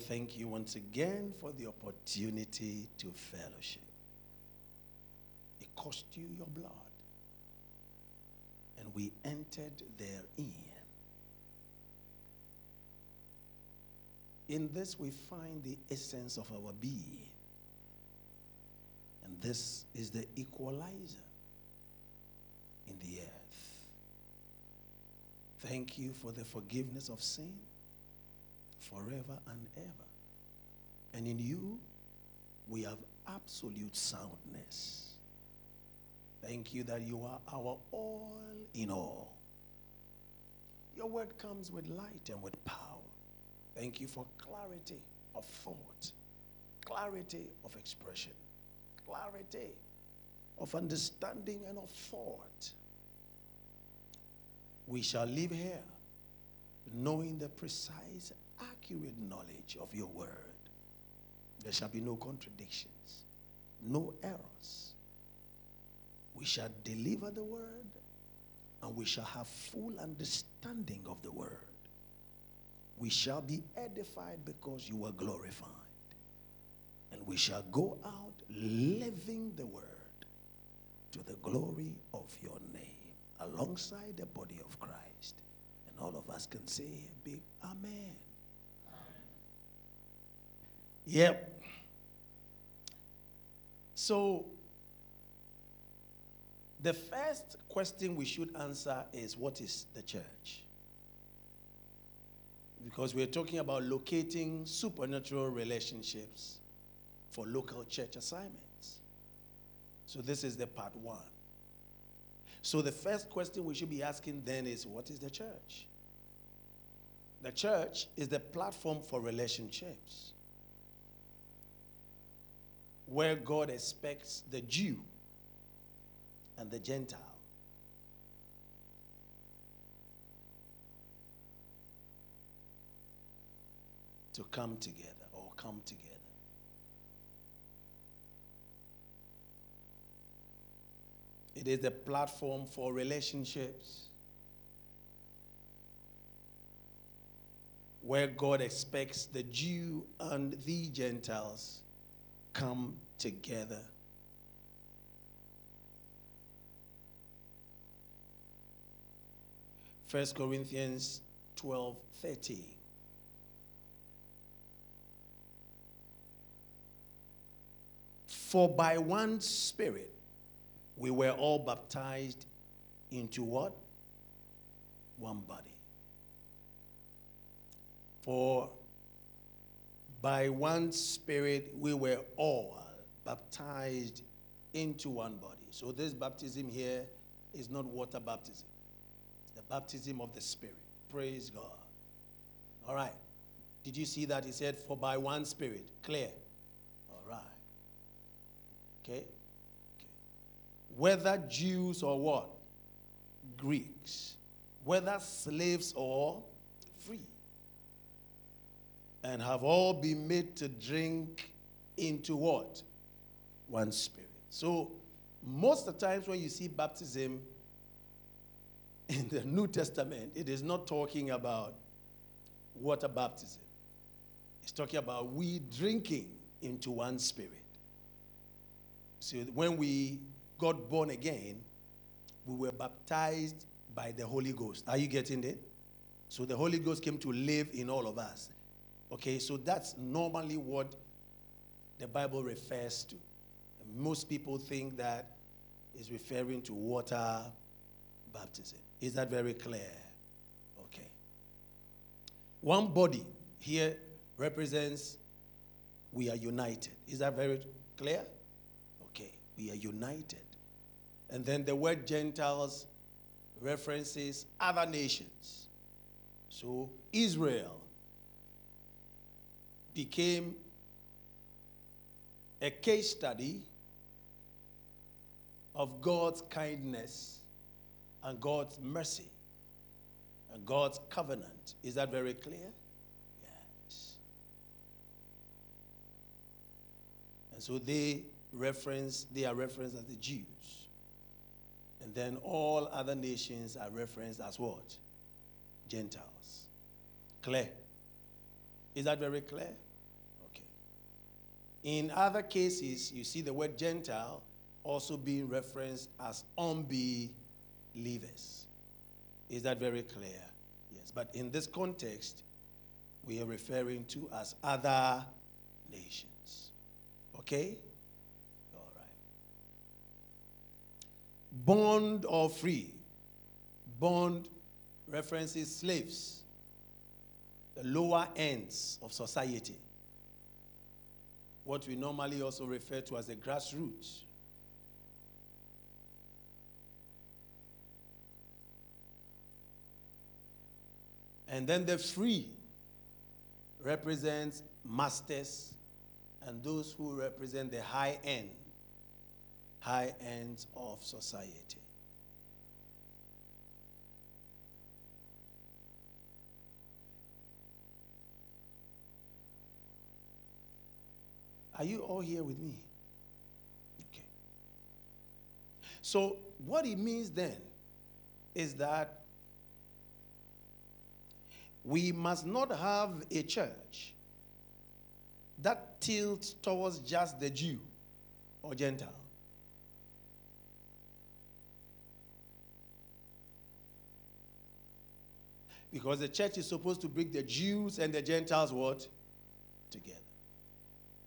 Thank you once again for the opportunity to fellowship. It cost you your blood, and we entered therein. In this, we find the essence of our being, and this is the equalizer in the earth. Thank you for the forgiveness of sin forever and ever. And in you, we have absolute soundness. Thank you that you are our all in all. Your word comes with light and with power. Thank you for clarity of thought, clarity of expression, clarity of understanding and of thought we shall live here knowing the precise, accurate knowledge of your word. There shall be no contradictions, no errors. We shall deliver the word and we shall have full understanding of the word. We shall be edified because you are glorified. And we shall go out living the word to the glory of your name alongside the body of Christ. And all of us can say a big amen. Yep. So, the first question we should answer is what is the church? Because we're talking about locating supernatural relationships for local church assignments. So, this is the part one. So the first question we should be asking then is what is the church? The church is the platform for relationships where God expects the Jew and the Gentile to come together or come together. It is a platform for relationships where God expects the Jew and the Gentiles come together. First Corinthians 12 13. For by one Spirit we were all baptized into what? One body. For by one Spirit we were all baptized into one body. So this baptism here is not water baptism, it's the baptism of the Spirit. Praise God. All right. Did you see that? He said, For by one Spirit. Clear. All right. Okay okay. whether Jews or what? Greeks, whether slaves or and have all been made to drink into what? One spirit. So, most of the times when you see baptism in the New Testament, it is not talking about water baptism. It's talking about we drinking into one spirit. So when we got born again, we were baptized by the Holy Ghost. Are you getting it? So the Holy Ghost came to live in all of us. Okay, so that's normally what the Bible refers to. Most people think that is referring to water baptism. Is that very clear? Okay. One body here represents we are united. Is that very clear? Okay, we are united And then the word Gentiles references other nations. So Israel became a case study of God's kindness and God's mercy and God's covenant. Is that very clear? Yes. And so they reference, they are referenced as the Jews. And then all other nations are referenced as what? Gentiles. Clear? Is that very clear? In other cases, you see the word Gentile also being referenced as unbelievers. Is that very clear? Yes. But in this context, we are referring to as other nations. Okay? All right. Bond or free. Bond references slaves, the lower ends of society. What we normally also refer to as the grassroots. And then the free represents masters and those who represent the high end, high ends of society. Are you all here with me? Okay. So, what it means then is that we must not have a church that tilts towards just the Jew or Gentile. Because the church is supposed to bring the Jews and the Gentiles what?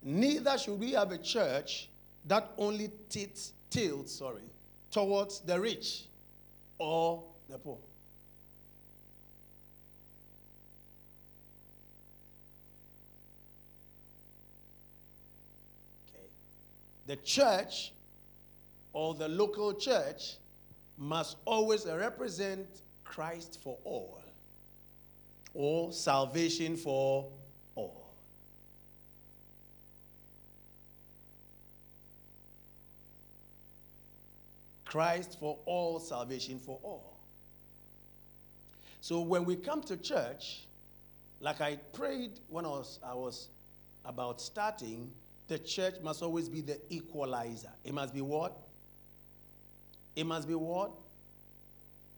Neither should we have a church that only tilts, tilts sorry, towards the rich or the poor. Okay. the church or the local church must always represent Christ for all or salvation for all. Christ for all, salvation for all. So when we come to church, like I prayed when I was, I was about starting, the church must always be the equalizer. It must be what? It must be what?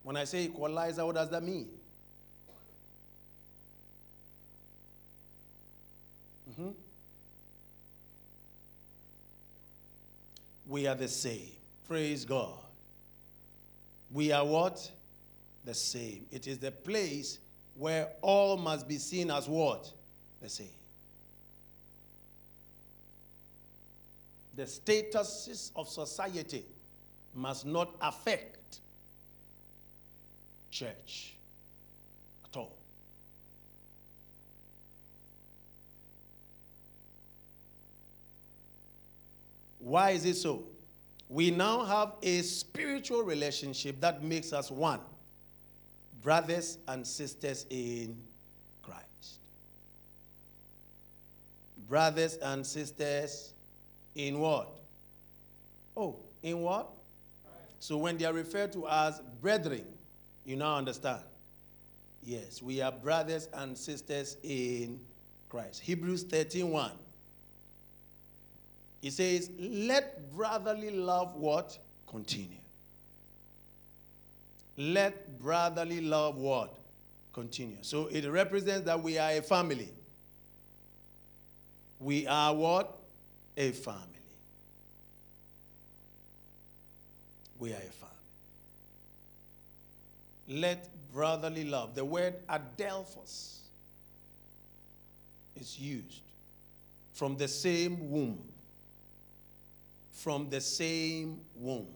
When I say equalizer, what does that mean? Mm-hmm. We are the same. Praise God. We are what? The same. It is the place where all must be seen as what? The same. the statuses of society must not affect church at all. Why is it so? We now have a spiritual relationship that makes us one brothers and sisters in Christ. Brothers and sisters in what? Oh, in what? So when they are referred to as brethren, you now understand. Yes, we are brothers and sisters in Christ. Hebrews 13 1. He says, Let brotherly love what? Continue. Let brotherly love what? Continue. So it represents that we are a family. We are what? a family. We are a family. Let brotherly love, the word adelphos is used from the same womb. From the same womb.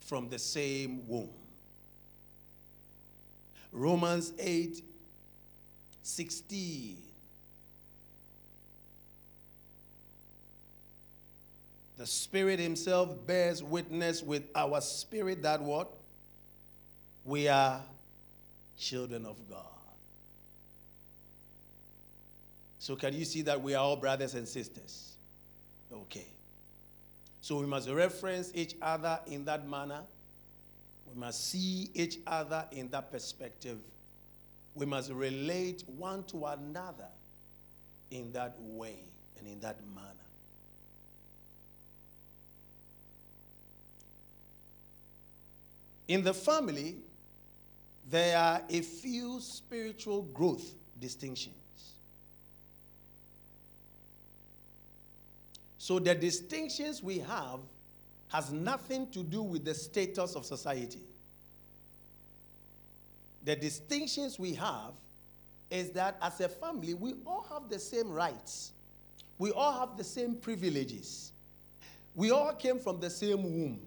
From the same womb. Romans 8 16 The Spirit Himself bears witness with our spirit that what? We are children of God. So, can you see that we are all brothers and sisters? Okay. So, we must reference each other in that manner. We must see each other in that perspective. We must relate one to another in that way and in that manner. In the family, there are a few spiritual growth distinctions. So the distinctions we have has nothing to do with the status of society. The distinctions we have is that as a family, we all have the same rights. We all have the same privileges. We all came from the same womb.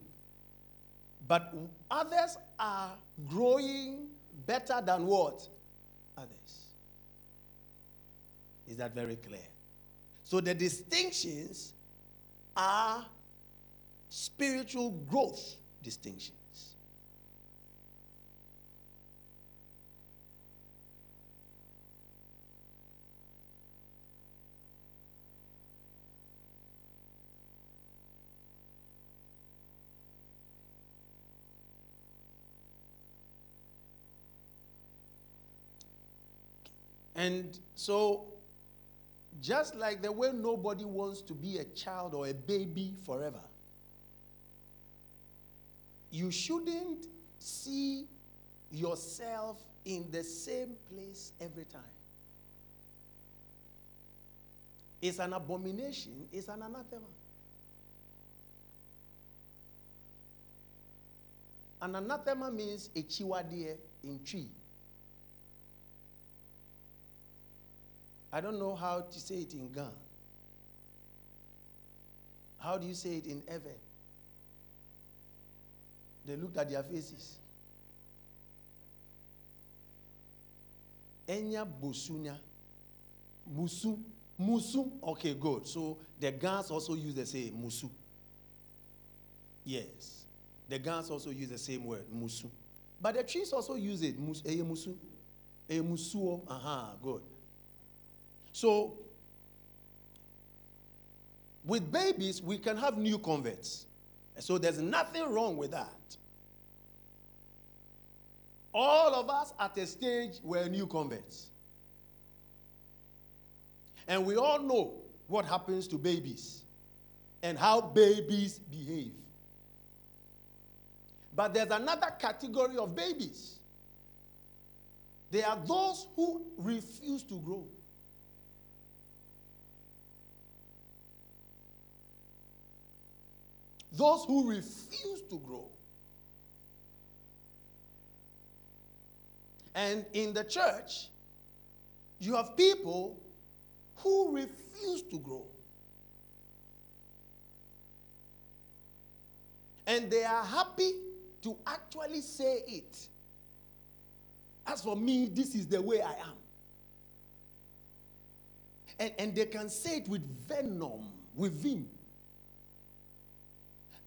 But others are growing better than what? Others. Is that very clear? So the distinctions are spiritual growth distinctions. And so, just like the way nobody wants to be a child or a baby forever, you shouldn't see yourself in the same place every time. It's an abomination, it's an anathema. An anathema means a chiwadie in Twi. I don't know how to say it in Ghana. How do you say it in Ewe? They looked at their faces. Enya bosunya. Musu. Musu. Okay, good. So the Ghans also use the same musu. Yes. The Ghans also use the same word, musu. But the trees also use it, eh, musu. Eye musu. Eye musuo. Aha, good. So, with babies, we can have new converts. So, there's nothing wrong with that. All of us at a stage were new converts. And we all know what happens to babies and how babies behave. But there's another category of babies. They are those who refuse to grow. Those who refuse to grow. And in the church, you have people who refuse to grow. And they are happy to actually say it. As for me, this is the way I am. And, and they can say it with venom, with vim.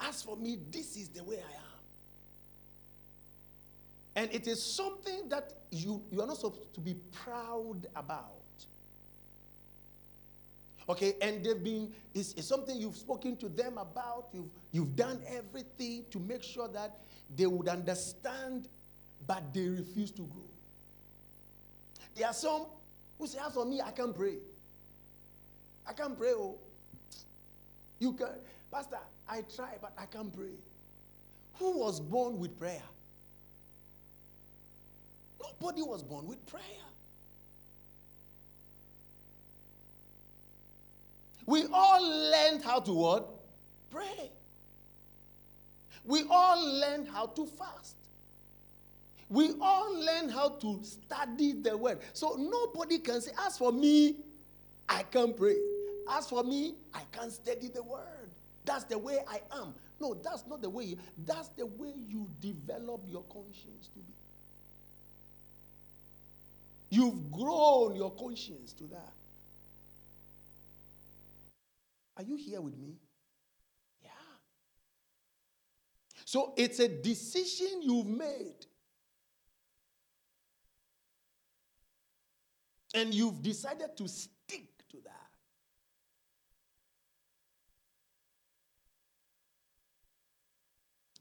As for me, this is the way I am. And it is something that you, you are not supposed to be proud about. Okay, and they've been, it's, it's, something you've spoken to them about. You've, you've done everything to make sure that they would understand, but they refuse to grow. There are some who say, As for me, I can't pray. I can't pray. Oh, you can, Pastor, I try, but I can't pray. Who was born with prayer? Nobody was born with prayer. We all learned how to what? Pray. We all learned how to fast. We all learned how to study the word. So nobody can say, as for me, I can't pray. As for me, I can't study the word. That's the way I am. No, that's not the way. You, that's the way you develop your conscience to be. You've grown your conscience to that. Are you here with me? Yeah. So it's a decision you've made. And you've decided to that.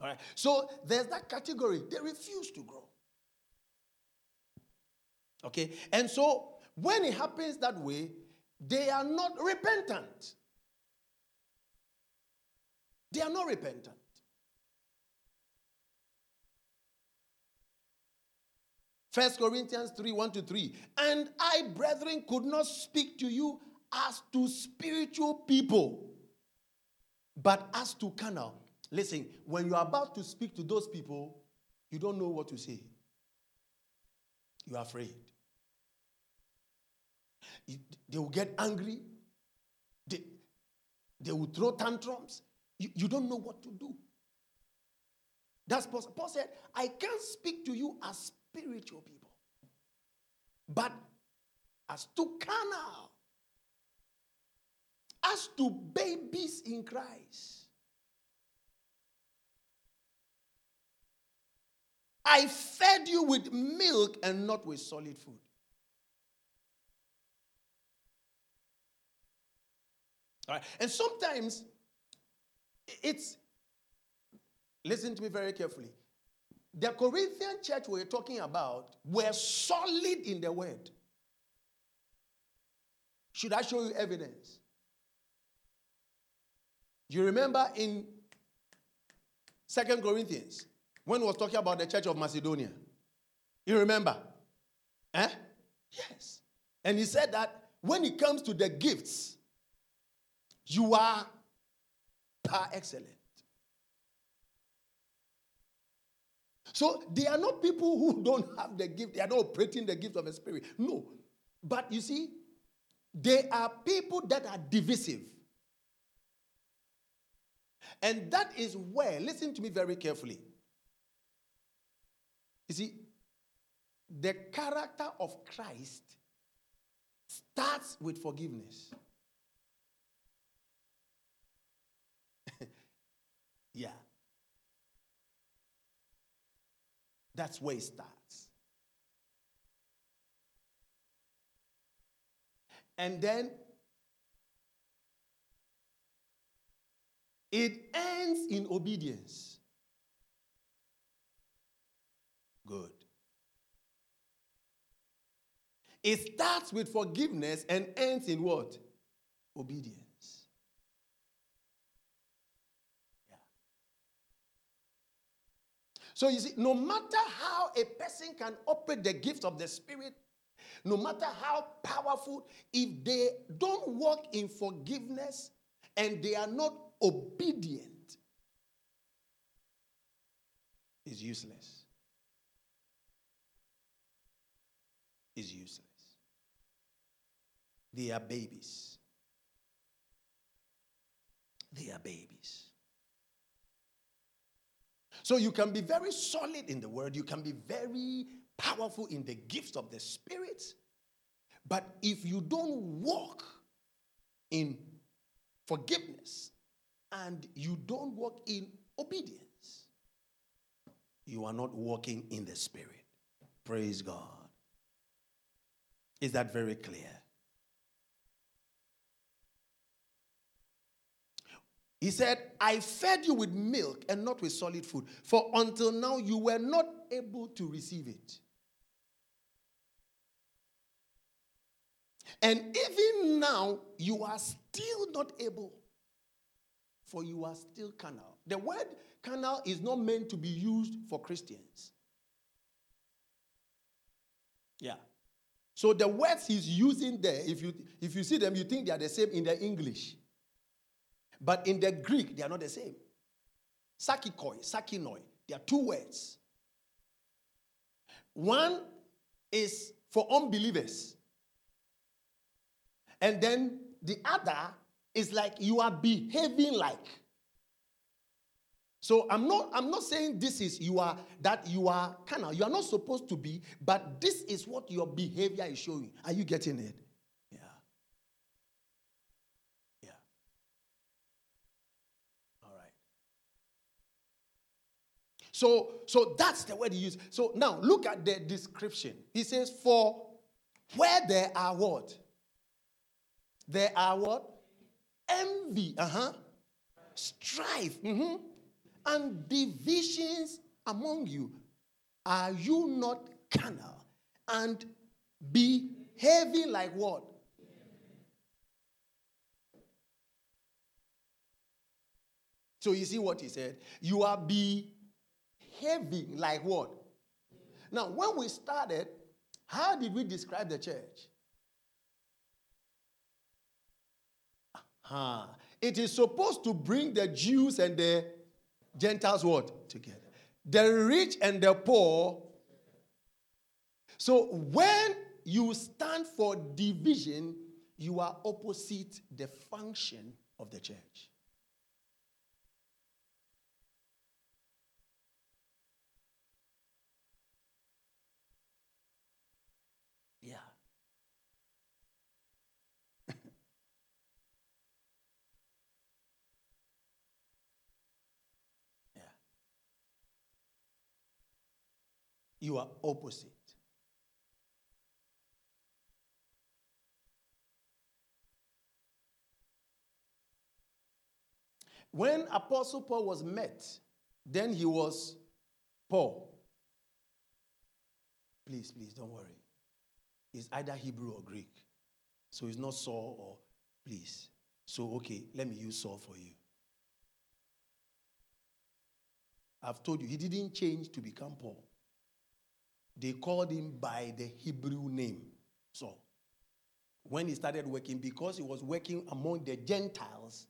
All right. So there's that category. They refuse to grow. Okay. And so when it happens that way, they are not repentant. They are not repentant. First Corinthians 3 1 to 3. And I, brethren, could not speak to you as to spiritual people, but as to carnal. Listen, when you're about to speak to those people, you don't know what to say. You're afraid. They will get angry. They, they will throw tantrums. You, you don't know what to do. That's Paul. Paul said, I can't speak to you as spiritual people, but as to carnal, as to babies in Christ. I fed you with milk and not with solid food. All right. And sometimes it's, listen to me very carefully. The Corinthian church we're talking about were solid in the word. Should I show you evidence? Do You remember in Second Corinthians when he was talking about the church of Macedonia? You remember? Eh? Yes. And he said that when it comes to the gifts, you are par excellent. So they are not people who don't have the gift, they are not operating the gift of the Spirit. No. But you see, they are people that are divisive. And that is where, listen to me very carefully. You see, the character of Christ starts with forgiveness. yeah. That's where it starts. And then it ends in obedience. Good. It starts with forgiveness and ends in what? Obedience. Yeah. So you see, no matter how a person can operate the gift of the Spirit, no matter how powerful, if they don't walk in forgiveness and they are not obedient, it's useless. Is useless. They are babies. They are babies. So you can be very solid in the word, you can be very powerful in the gifts of the Spirit, but if you don't walk in forgiveness and you don't walk in obedience, you are not walking in the Spirit. Praise God. Is that very clear? He said, I fed you with milk and not with solid food, for until now you were not able to receive it. And even now, you are still not able, for you are still carnal. The word carnal is not meant to be used for Christians. Yeah. So the words he's using there, if you if you see them, you think they are the same in the English. But in the Greek, they are not the same. Sarkikoi, sarkinoi. They are two words. One is for unbelievers. And then the other is like you are behaving like. So I'm not I'm not saying this is you are that you are kind of you are not supposed to be, but this is what your behavior is showing. Are you getting it? Yeah. Yeah. All right. So, so that's the word he used. So now look at the description. He says, For where there are what? There are what? Envy, uh-huh. Strife, mm-hmm. And divisions among you. Are you not carnal and behaving like what? So you see what he said? You are behaving like what? Now, when we started, how did we describe the church? Uh-huh. It is supposed to bring the Jews and the Gentiles what? Together. The rich and the poor. So when you stand for division, you are opposite the function of the church. You are opposite. When Apostle Paul was met, then he was Paul. Please, please, don't worry. He's either Hebrew or Greek. So he's not Saul or please. So, okay, let me use Saul for you. I've told you, he didn't change to become Paul they called him by the Hebrew name. So, when he started working, because he was working among the Gentiles,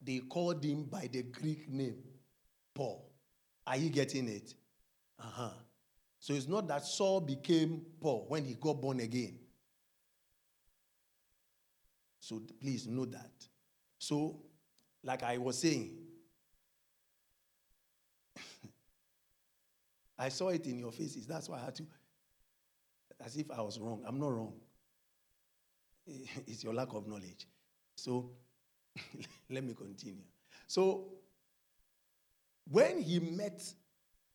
they called him by the Greek name, Paul. Are you getting it? Uh huh. So it's not that Saul became Paul when he got born again. So please know that. So, like I was saying, I saw it in your faces. That's why I had to, as if I was wrong. I'm not wrong. It's your lack of knowledge. So let me continue. So when he met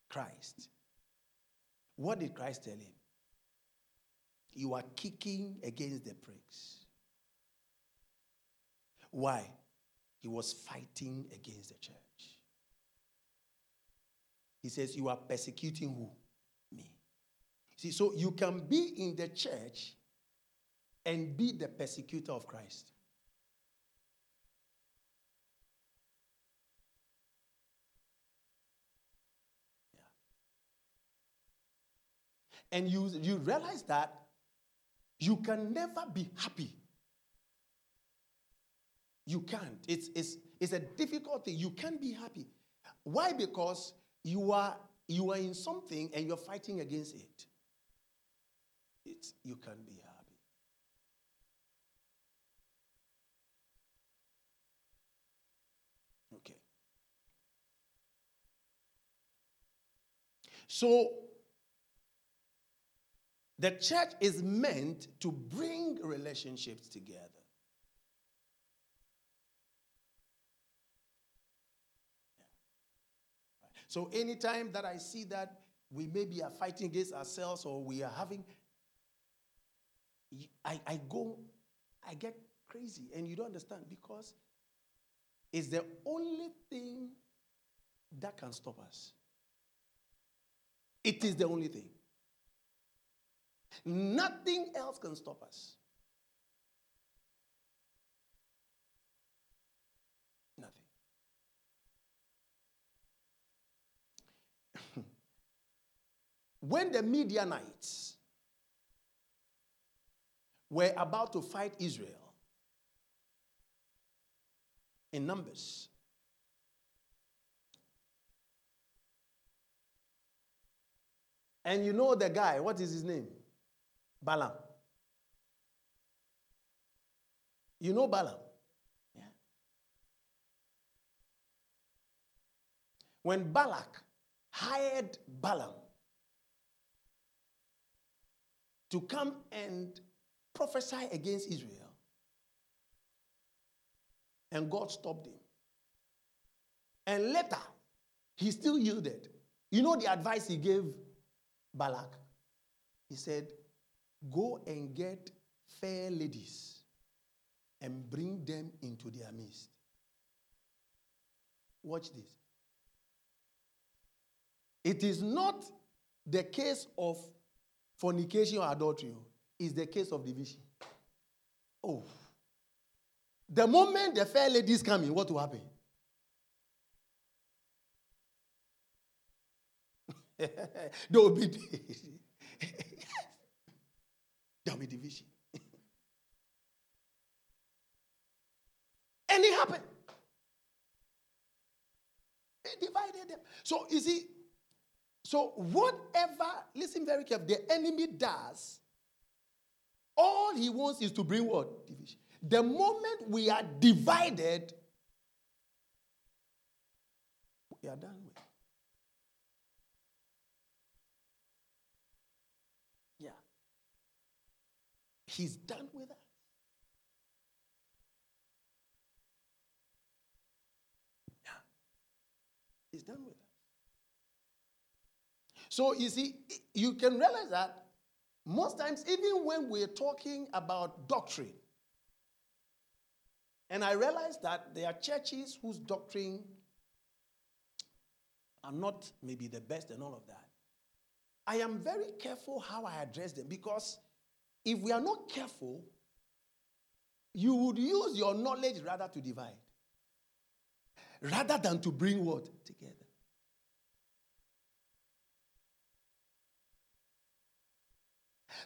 Christ, what did Christ tell him? You are kicking against the pricks. Why? He was fighting against the church. He says, You are persecuting who? Me. See, so you can be in the church and be the persecutor of Christ. Yeah. And you, you realize that you can never be happy. You can't. It's, it's, it's a difficult thing. You can't be happy. Why? Because you are you are in something and you're fighting against it. It's, you can't be happy. Okay. So, the church is meant to bring relationships together. So anytime that I see that we maybe are fighting against ourselves or we are having, I, I go, I get crazy. And you don't understand because it's the only thing that can stop us. It is the only thing. Nothing else can stop us. When the Midianites were about to fight Israel in numbers, and you know the guy, what is his name? Balaam. You know Balaam? Yeah. When Balak hired Balaam to come and prophesy against Israel. And God stopped him. And later, he still yielded. You know the advice he gave Balak? He said, Go and get fair ladies and bring them into their midst. Watch this. It is not the case of fornication or adultery, oh, is the case of division. Oh. The moment the fair ladies come in, what will happen? there will be there will be division. and it happened. It divided them. So you see, so whatever, listen very carefully, the enemy does, all he wants is to bring what? Division. The moment we are divided, we are done with. Yeah. He's done with us. Yeah. He's done with. So you see, you can realize that most times, even when we're talking about doctrine, and I realize that there are churches whose doctrine are not maybe the best and all of that. I am very careful how I address them because if we are not careful, you would use your knowledge rather to divide, rather than to bring what? Together.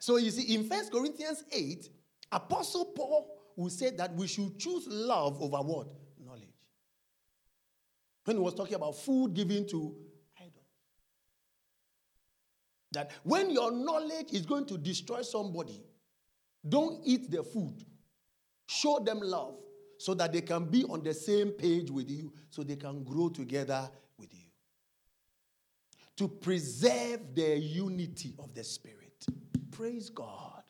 So you see, in First Corinthians 8, Apostle Paul will say that we should choose love over what? Knowledge. When he was talking about food given to idols. That when your knowledge is going to destroy somebody, don't eat the food. Show them love so that they can be on the same page with you, so they can grow together with you. To preserve the unity of the Spirit. Praise God.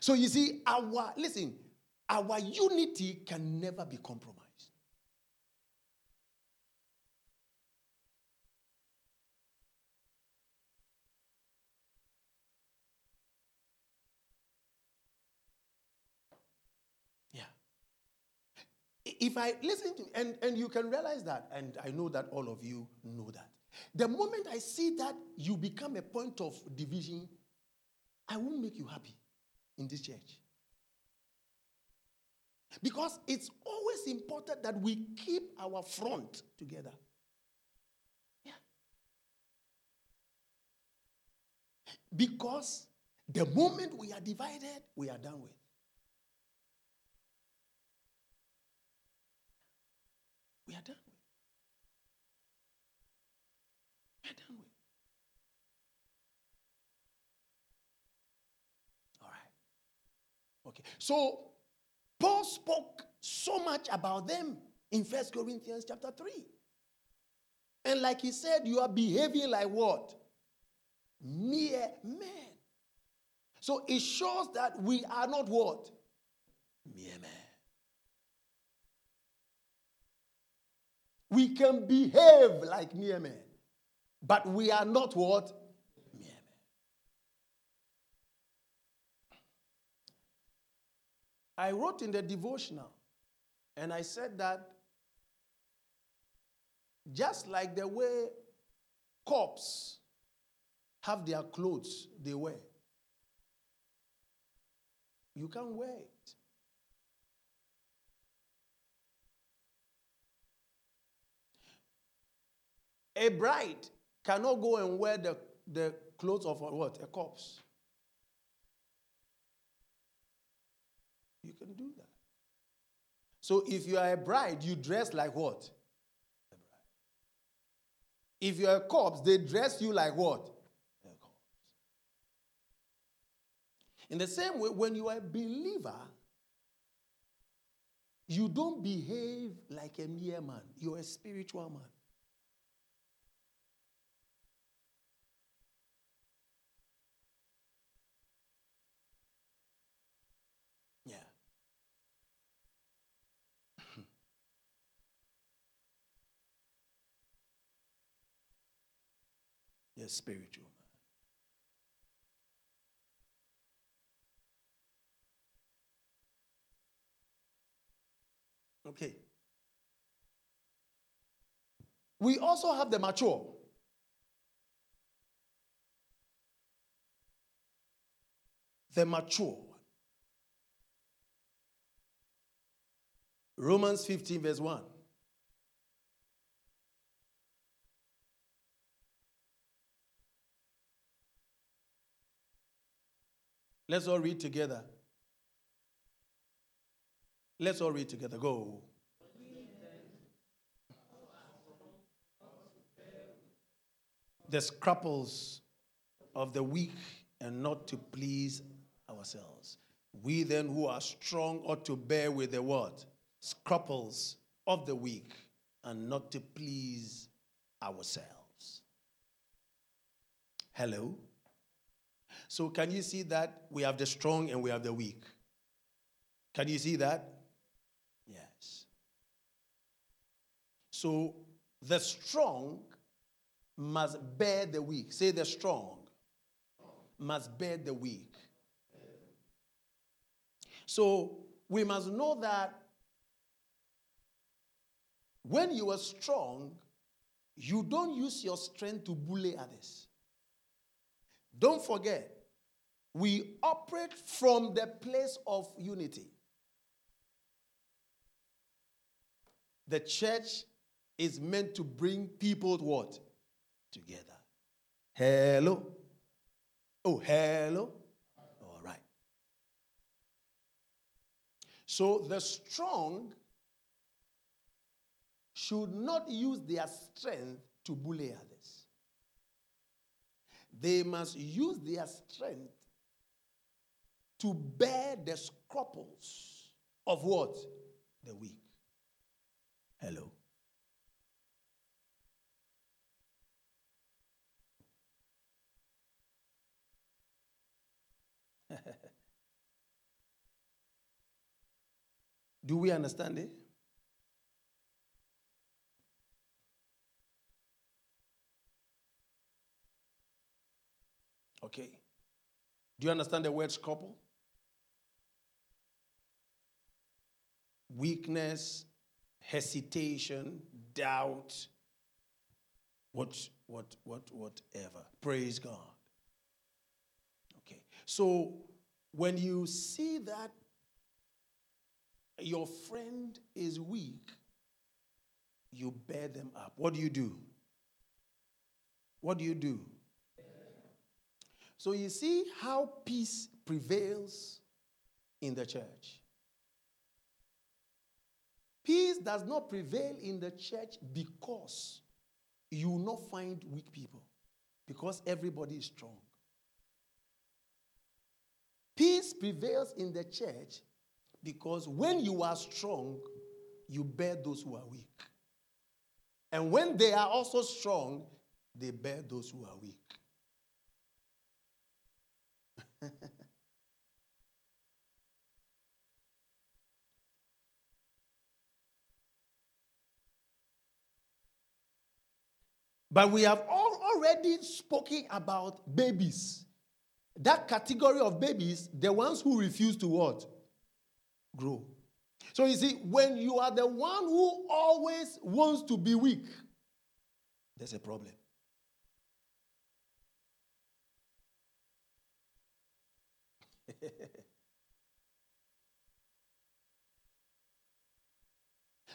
So you see, our, listen, our unity can never be compromised. Yeah. If I listen to, and, and you can realize that, and I know that all of you know that. The moment I see that you become a point of division, I won't make you happy in this church. Because it's always important that we keep our front together. Yeah. Because the moment we are divided, we are done with. We are done with. We are done with. Okay. So Paul spoke so much about them in First Corinthians chapter 3. And like he said, you are behaving like what? Mere men. So it shows that we are not what? Mere men. We can behave like mere men, but we are not what? I wrote in the devotional, and I said that just like the way cops have their clothes they wear, you can wear it. A bride cannot go and wear the, the clothes of a, what? A corpse. You can do that. So if you are a bride, you dress like what? If you're a corpse, they dress you like what? In the same way, when you are a believer, you don't behave like a mere man. You're a spiritual man. Spiritual man. Okay. We also have the mature. The mature. Romans 15, verse 1. Let's all read together. Let's all read together. Go. The scruples of the weak and not to please ourselves. We then who are strong ought to bear with the what? Scruples of the weak and not to please ourselves. Hello? So, can you see that we have the strong and we have the weak? Can you see that? Yes. So, the strong must bear the weak. Say the strong must bear the weak. So, we must know that when you are strong, you don't use your strength to bully others. Don't forget, we operate from the place of unity. The church is meant to bring people what? Together. Hello? Oh, hello? All right. So the strong should not use their strength to bully others. They must use their strength to bear the scruples of what? The weak. Hello. Do we understand it? Okay. Do you understand the word scruple? Weakness, hesitation, doubt, what, what, what, whatever. Praise God. Okay. So when you see that your friend is weak, you bear them up. What do you do? What do you do? So you see how peace prevails in the church. Peace does not prevail in the church because you will not find weak people, because everybody is strong. Peace prevails in the church because when you are strong, you bear those who are weak. And when they are also strong, they bear those who are weak. but we have all already spoken about babies. That category of babies, the ones who refuse to what? Grow. So you see, when you are the one who always wants to be weak, there's a problem.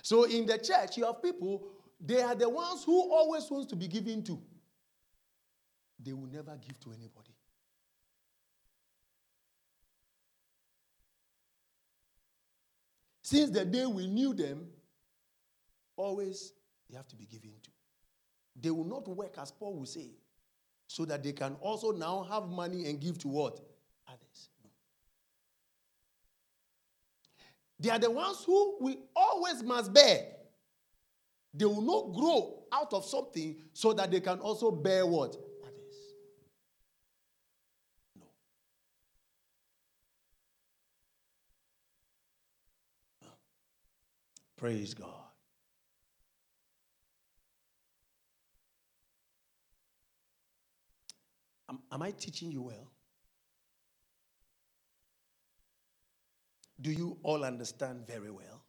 so in the church, you have people, they are the ones who always wants to be given to. They will never give to anybody. Since the day we knew them, always they have to be given to. They will not work, as Paul will say, so that they can also now have money and give to what? Others. They are the ones who we always must bear. They will not grow out of something so that they can also bear what? Others. No. Praise God. Am I teaching you well? Do you all understand very well?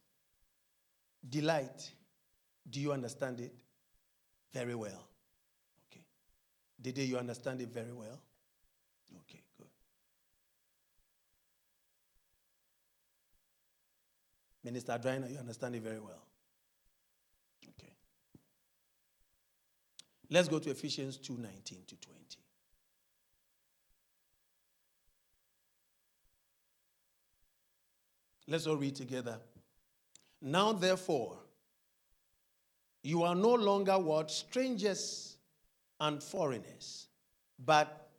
Delight, do you understand it very well? Okay. Did you understand it very well? Okay, good. Minister Adrina, you understand it very well. Okay. Let's go to Ephesians 2 19 to 20. Let's all read together. Now, therefore, you are no longer what? Strangers and foreigners, but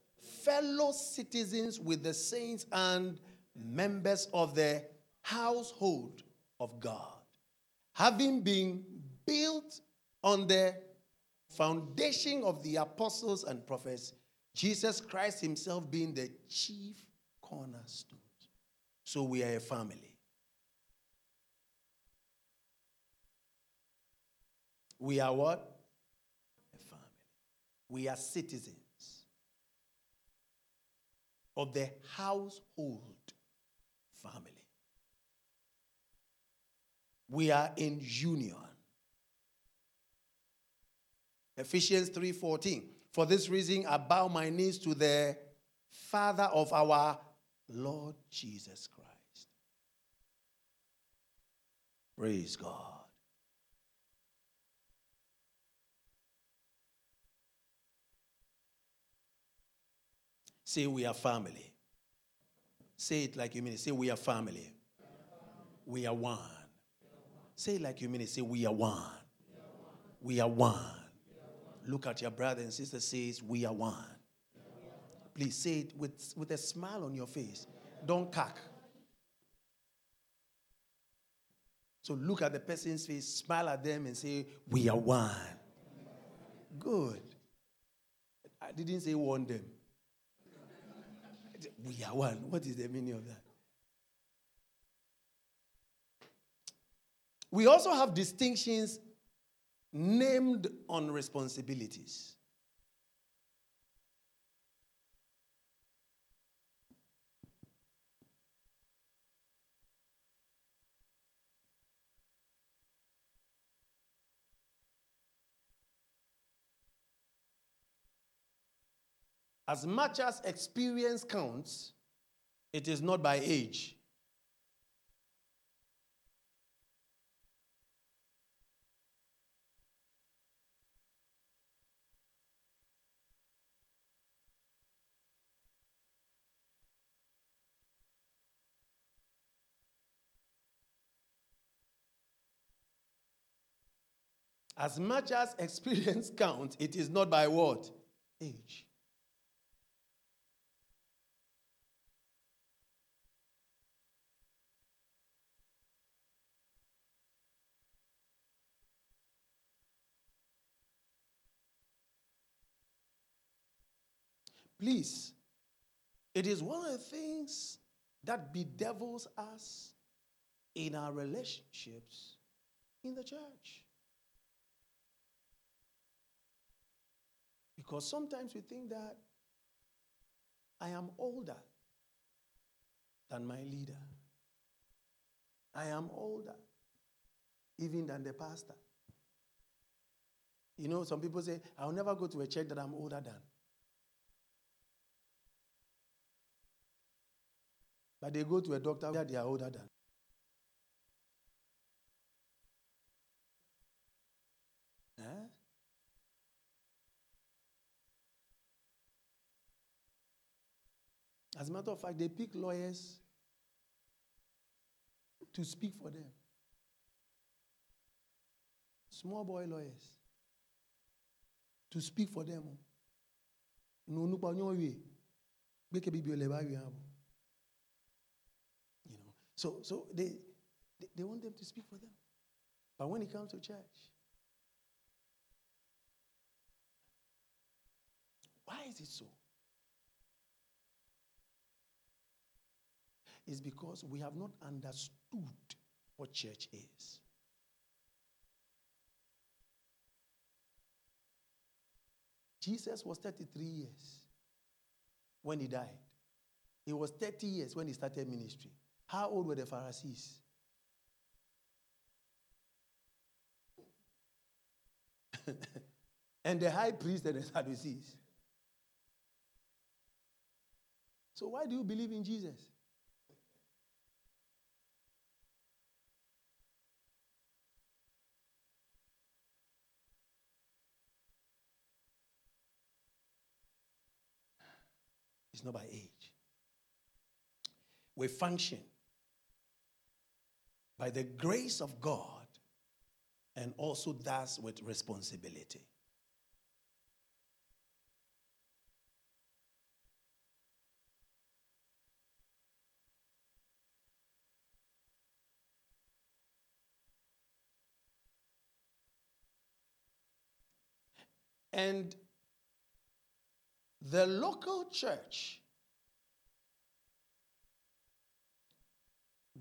fellow citizens with the saints and members of the household of God, having been built on the foundation of the apostles and prophets, Jesus Christ Himself being the chief cornerstone. So we are a family. We are what? A family. We are citizens of the household family. We are in union. Ephesians 3:14. For this reason I bow my knees to the Father of our Lord Jesus Christ. Praise God. Say, we are family. Say it like you mean it. Say, we are family. We are one. Say it like you mean it. Say, we are one. We are one. Look at your brother and sister. Says, we are one. Please say it with, with a smile on your face. Don't cack. So look at the person's face, smile at them, and say, We are one. Good. I didn't say warn them. We are one. What is the meaning of that? We also have distinctions named on responsibilities. As much as experience counts, it is not by age. As much as experience counts, it is not by what? Age. Please, it is one of the things that bedevils us in our relationships in the church. Because sometimes we think that I am older than my leader. I am older even than the pastor. You know, some people say, I'll never go to a church that I'm older than. But they go to a doctor where they are older than. Huh? As a matter of fact, they pick lawyers to speak for them. Small boy lawyers to speak for them. So, so they, they, want them to speak for them. But when it comes to church, why is it so? It's because we have not understood what church is. Jesus was 33 years. when he died. He was 30 years when he started ministry. How old were the Pharisees? and the high priest and the Sadducees. So, why do you believe in Jesus? It's not by age. We function by the grace of God and also thus with responsibility. And the local church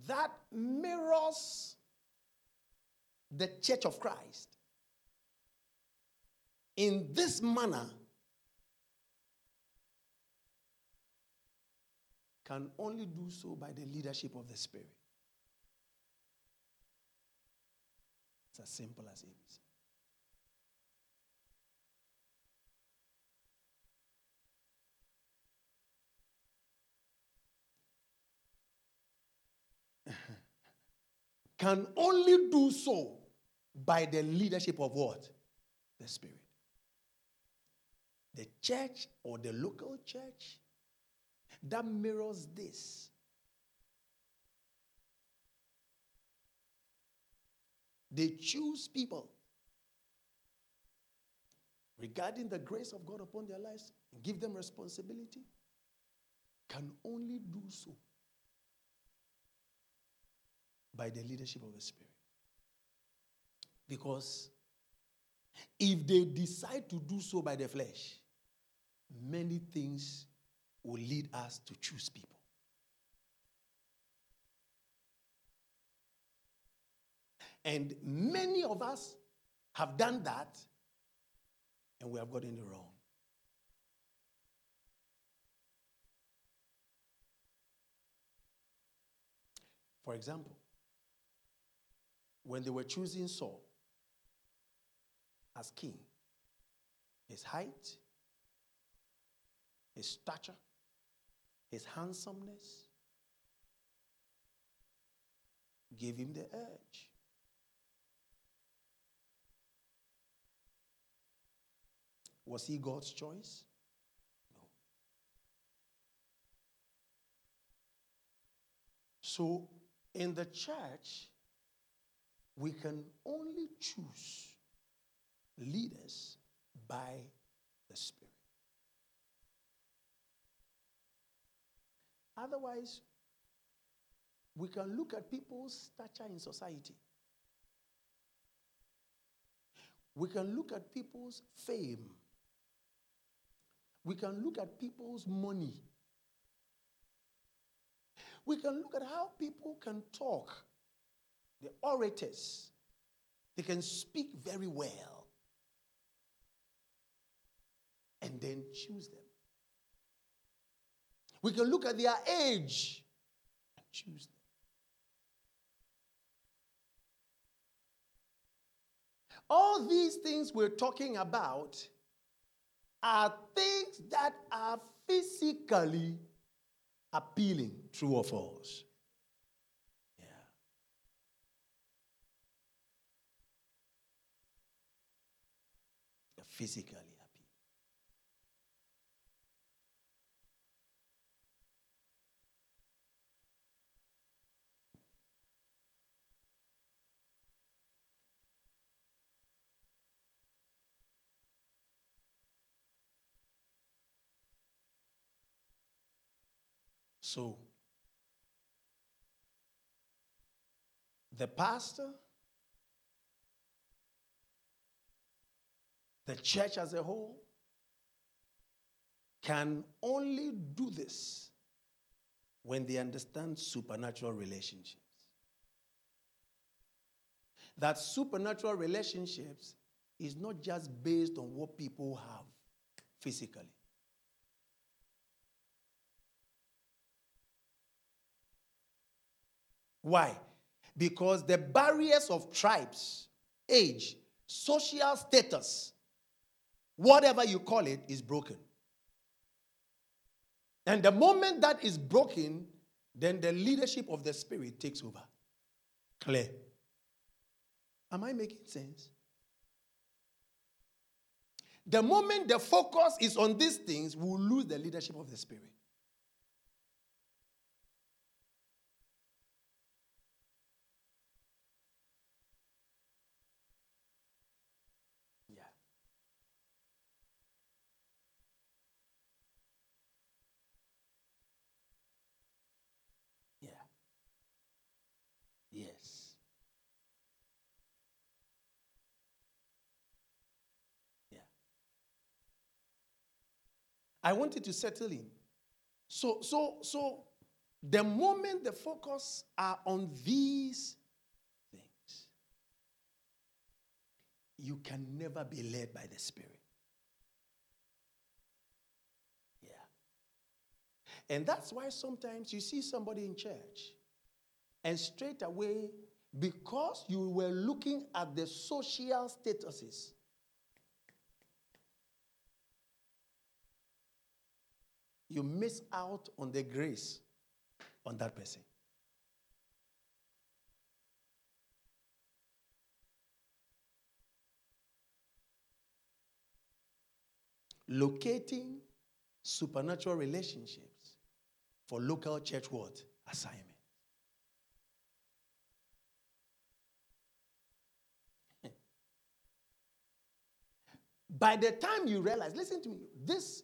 that mirrors the church of Christ in this manner can only do so by the leadership of the Spirit. It's as simple as ABC. Can only do so by the leadership of what? The Spirit. The church or the local church that mirrors this. They choose people regarding the grace of God upon their lives and give them responsibility, can only do so by the leadership of the Spirit. Because if they decide to do so by the flesh, many things will lead us to choose people. And many of us have done that and we have gotten it wrong. For example, when they were choosing Saul as king, his height, his stature, his handsomeness gave him the edge. Was he God's choice? No. So, in the church, we can only choose leaders by the Spirit. Otherwise, we can look at people's stature in society. We can look at people's fame. We can look at people's money. We can look at how people can talk the orators, they can speak very well and then choose them. We can look at their age and choose them. All these things we're talking about are things that are physically appealing, true or false. Physically happy. So, the pastor the church as a whole, can only do this when they understand supernatural relationships. That supernatural relationships is not just based on what people have physically. Why? Because the barriers of tribes, age, social status, whatever you call it, is broken. And the moment that is broken, then the leadership of the Spirit takes over. Clear. Am I making sense? The moment the focus is on these things, we will lose the leadership of the Spirit. Yeah. Yeah. Yes. Yeah. I wanted to settle in. So, so, so the moment the focus are on these things, you can never be led by the Spirit. Yeah. And that's why sometimes you see somebody in church, and straight away, because you were looking at the social statuses, you miss out on the grace on that person. Locating supernatural relationships for local church what? Assignment. By the time you realize, listen to me, this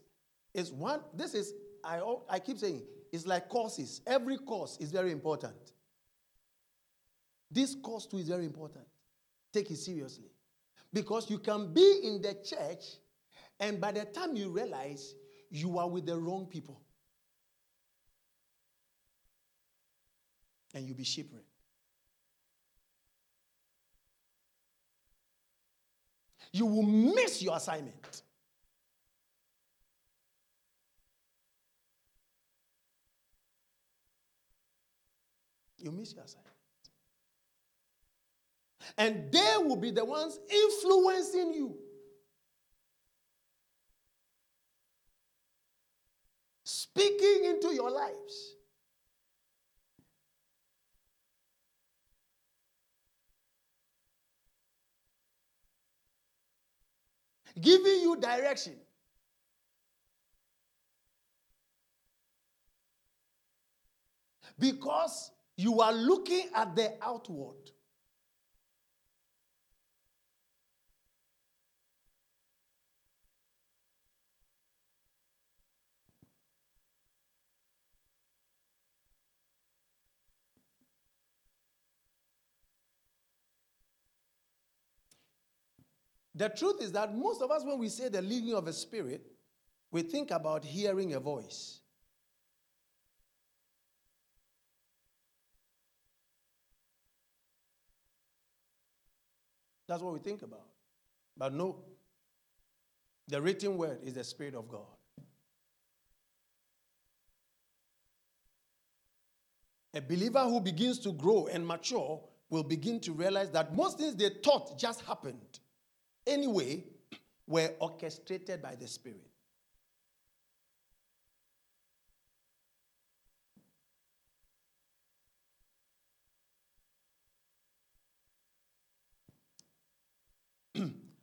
one, this is, I, I keep saying, it's like courses. Every course is very important. This course too is very important. Take it seriously. Because you can be in the church, and by the time you realize you are with the wrong people, and you'll be shipwrecked. You will miss your assignment. You miss your assignment. And they will be the ones influencing you. Speaking into your lives. Giving you direction. Because you are looking at the outward. The truth is that most of us, when we say the leading of a spirit, we think about hearing a voice. That's what we think about. But no, the written word is the Spirit of God. A believer who begins to grow and mature will begin to realize that most things they thought just happened anyway were orchestrated by the Spirit.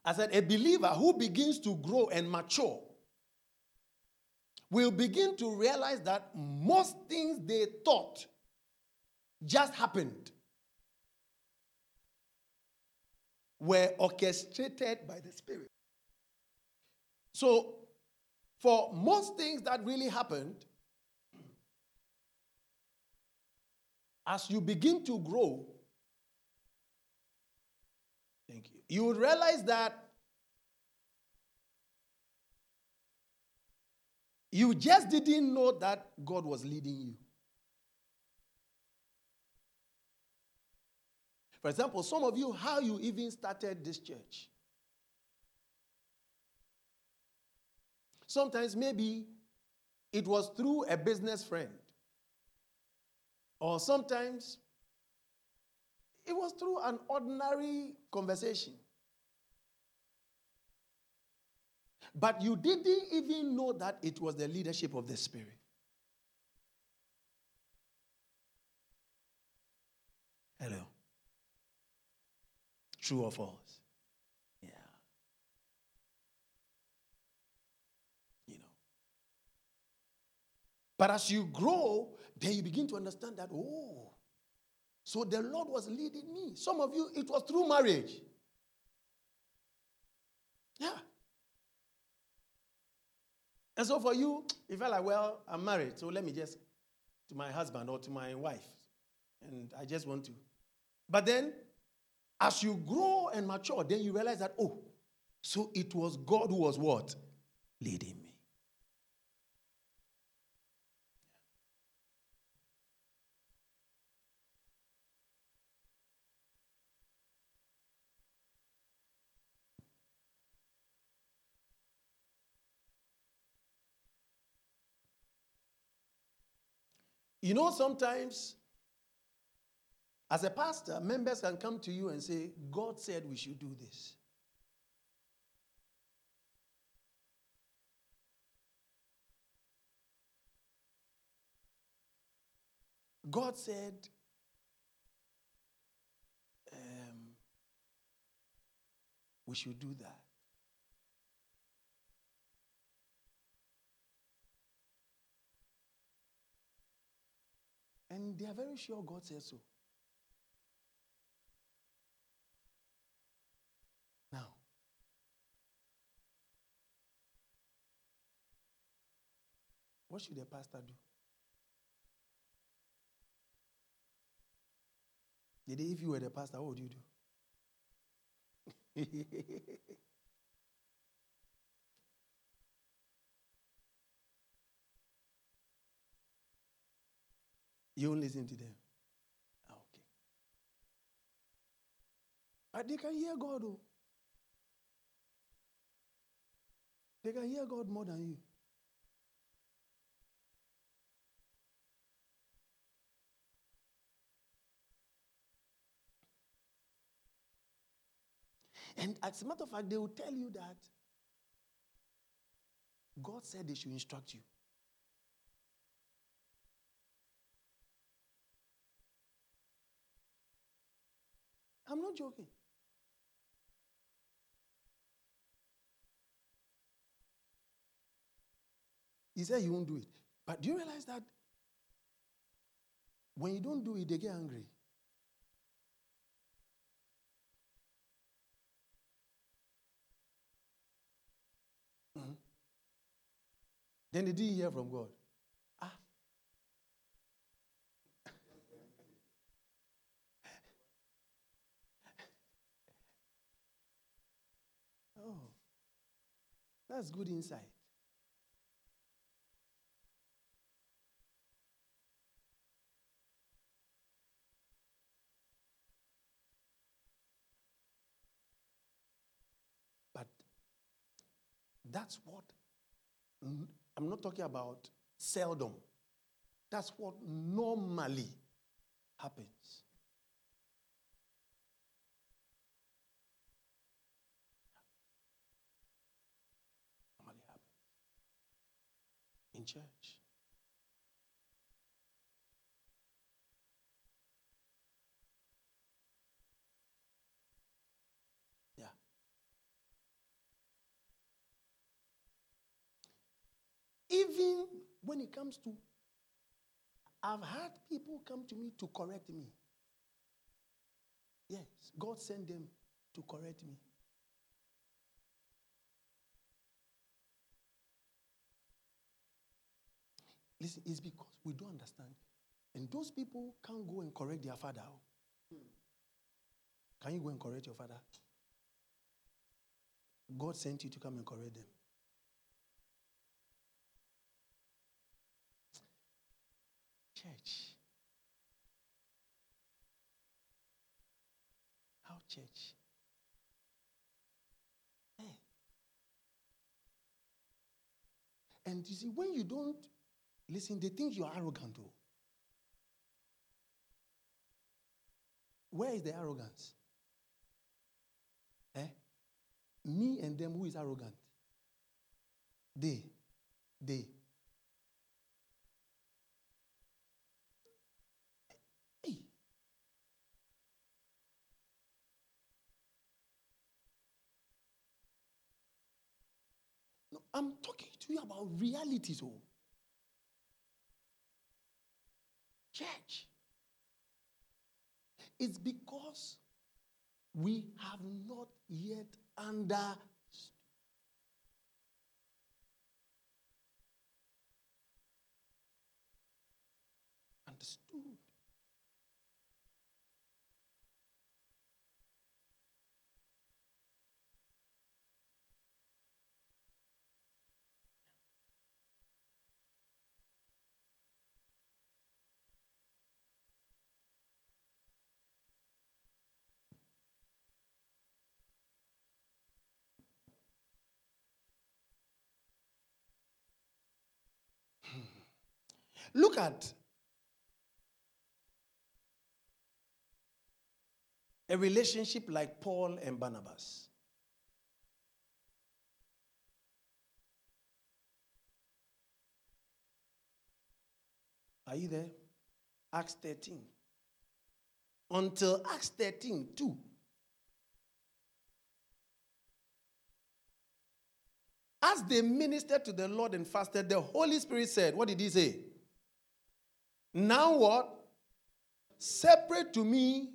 I said, a believer who begins to grow and mature will begin to realize that most things they thought just happened were orchestrated by the Spirit. So, for most things that really happened, as you begin to grow, thank you, you would realize that you just didn't know that God was leading you. For example, some of you, how you even started this church. Sometimes maybe it was through a business friend. Or sometimes It was through an ordinary conversation. But you didn't even know that it was the leadership of the Spirit. Hello. True or false? Yeah. You know. But as you grow, then you begin to understand that, oh, so the Lord was leading me. Some of you, it was through marriage. Yeah. And so for you, you felt like, well, I'm married, so let me just to my husband or to my wife. And I just want to. But then, as you grow and mature, then you realize that, oh, so it was God who was what? Leading me. You know, sometimes as a pastor, members can come to you and say, God said we should do this. God said, um, we should do that. And they are very sure God said so. Now, what should a pastor do? If you were the pastor, what would you do? You won't listen to them. Ah, okay. But they can hear God, though. They can hear God more than you. And as a matter of fact, they will tell you that God said they should instruct you. I'm not joking. He said you won't do it. But do you realize that when you don't do it, they get angry? Mm-hmm. Then they didn't hear from God. Ah. oh, that's good insight. But that's what, I'm not talking about seldom. That's what normally happens. Normally happens in church. Yeah. Even when it comes to, I've had people come to me to correct me. Yes, God sent them to correct me. Listen, it's because we don't understand. And those people can't go and correct their father. Oh. Can you go and correct your father? God sent you to come and correct them. Church. How church? Hey. And you see, when you don't listen, they think you are arrogant. though. Where is the arrogance? Eh? Me and them, who is arrogant? They. They. Hey. No, I'm talking to you about realities. Oh. Church. It's because we have not yet understood. Understood. Look at a relationship like Paul and Barnabas. Are you there? Acts 13. Until Acts 13, 2. As they ministered to the Lord and fasted, the Holy Spirit said, What did he say? Now what? Separate to me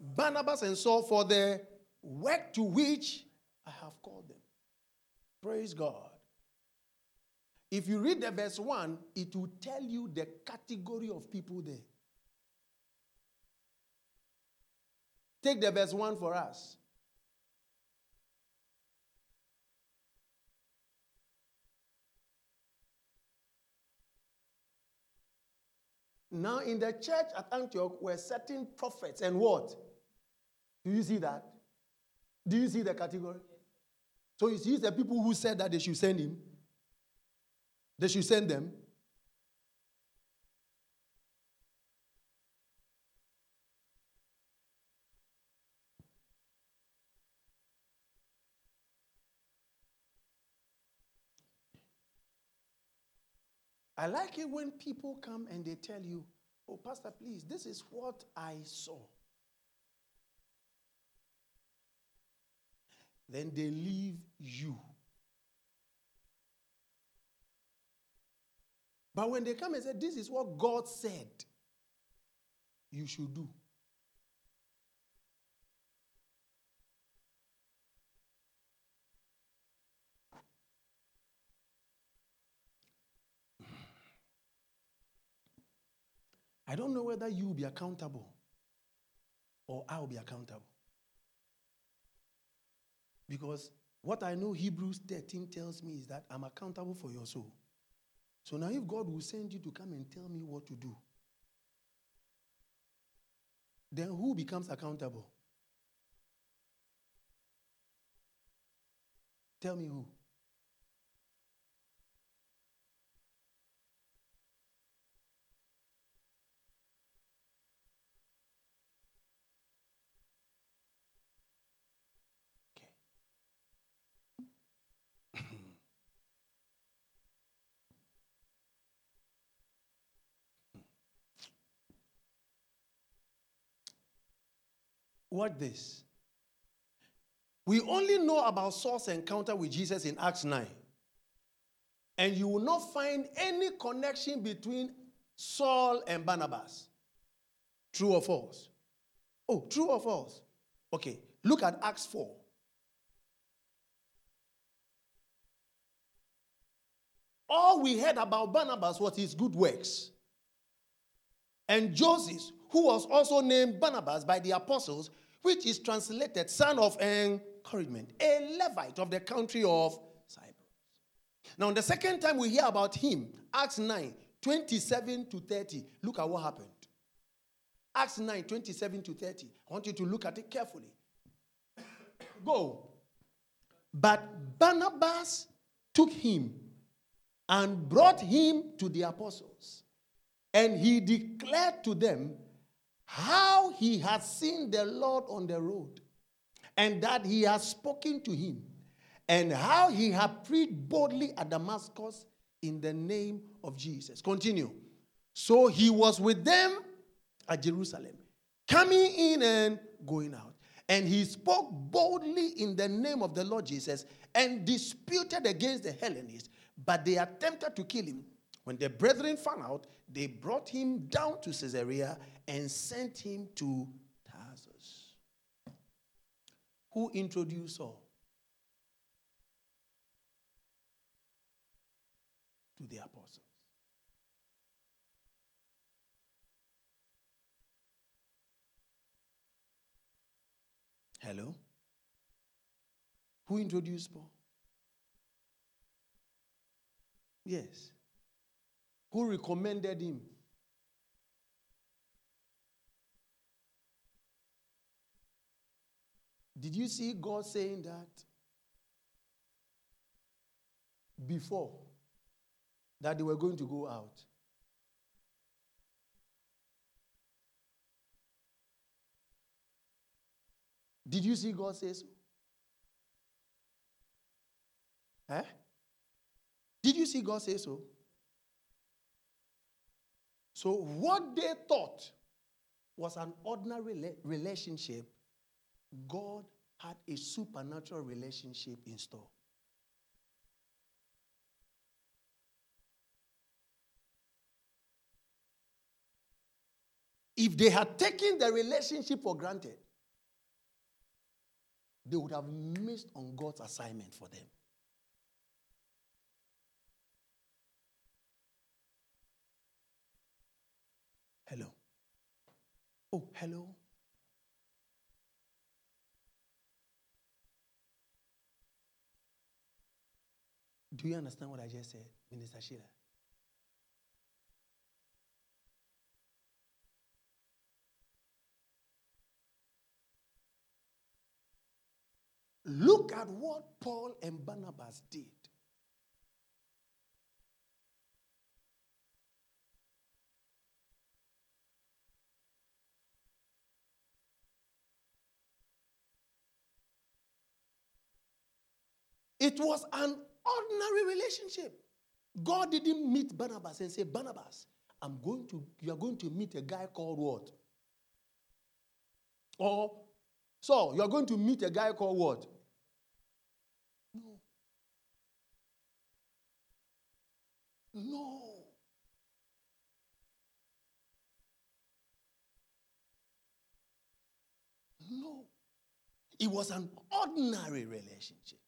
Barnabas and Saul for the work to which I have called them. Praise God. If you read the verse 1, it will tell you the category of people there. Take the verse 1 for us. Now, in the church at Antioch were certain prophets and what? Do you see that? Do you see the category? So you see the people who said that they should send him. They should send them. I like it when people come and they tell you, Oh, Pastor, please, this is what I saw. Then they leave you. But when they come and say, This is what God said you should do. I don't know whether you will be accountable or I will be accountable. Because what I know Hebrews 13 tells me is that I'm accountable for your soul. So now, if God will send you to come and tell me what to do, then who becomes accountable? Tell me who. Watch this. We only know about Saul's encounter with Jesus in Acts 9. And you will not find any connection between Saul and Barnabas. True or false? Oh, true or false? Okay, look at Acts 4. All we heard about Barnabas was his good works. And Joseph, who was also named Barnabas by the apostles, which is translated son of encouragement, a Levite of the country of Cyprus. Now, the second time we hear about him, Acts 9, 27 to 30, look at what happened. Acts 9, 27 to 30. I want you to look at it carefully. Go. But Barnabas took him and brought him to the apostles, and he declared to them how he had seen the Lord on the road, and that he had spoken to him, and how he had preached boldly at Damascus in the name of Jesus. Continue. So he was with them at Jerusalem, coming in and going out. And he spoke boldly in the name of the Lord Jesus and disputed against the Hellenists, but they attempted to kill him. When the brethren found out, they brought him down to Caesarea and sent him to Tarsus. Who introduced Saul? To the apostles. Hello? Who introduced Paul? Yes. Who recommended him? Did you see God saying that before that they were going to go out? Did you see God say so? Eh? Did you see God say so? So, what they thought was an ordinary relationship, God had a supernatural relationship in store. If they had taken the relationship for granted, they would have missed on God's assignment for them. Hello. Oh, hello. Do you understand what I just said, Minister Sheila? Look at what Paul and Barnabas did. It was an ordinary relationship. God didn't meet Barnabas and say, Barnabas, I'm going to, you are going to meet a guy called what? Or, so you are going to meet a guy called what? No. No. No. It was an ordinary relationship.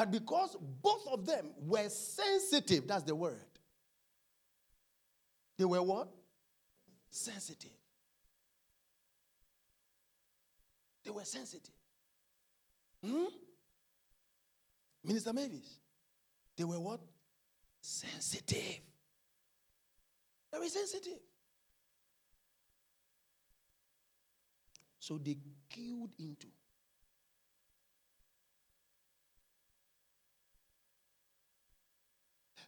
But because both of them were sensitive, that's the word. They were what? Sensitive. They were sensitive. Hmm? Minister Mavis, they were what? Sensitive. Very sensitive. So they killed into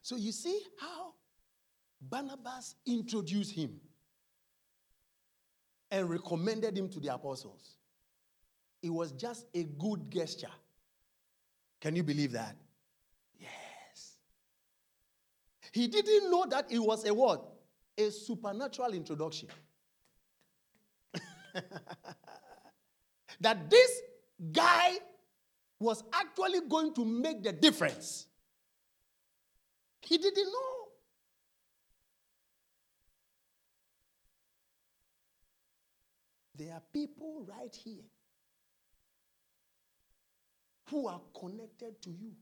So you see how Barnabas introduced him and recommended him to the apostles. It was just a good gesture. Can you believe that? Yes. He didn't know that it was a what? A supernatural introduction. that this guy was actually going to make the difference. He didn't know. There are people right here who are connected to you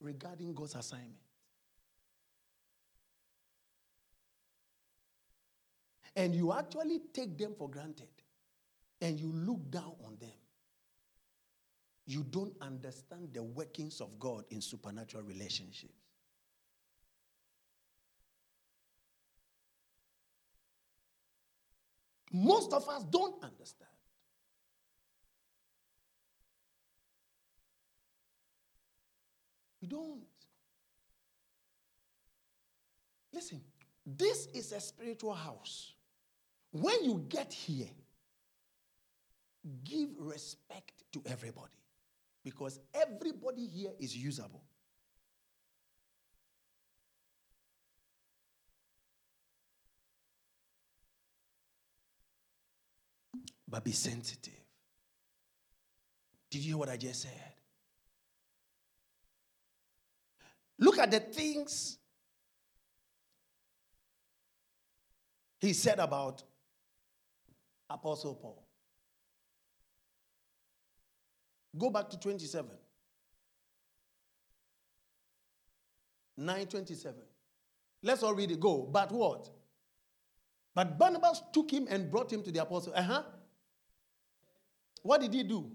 regarding God's assignment. And you actually take them for granted and you look down on them. You don't understand the workings of God in supernatural relationships. Most of us don't understand. We don't. Listen, this is a spiritual house. When you get here, give respect to everybody because everybody here is usable. But be sensitive. Did you hear what I just said? Look at the things he said about Apostle Paul. Go back to 27. 927. Let's all read it. Go. But what? But Barnabas took him and brought him to the apostle. Uh huh. What did he do?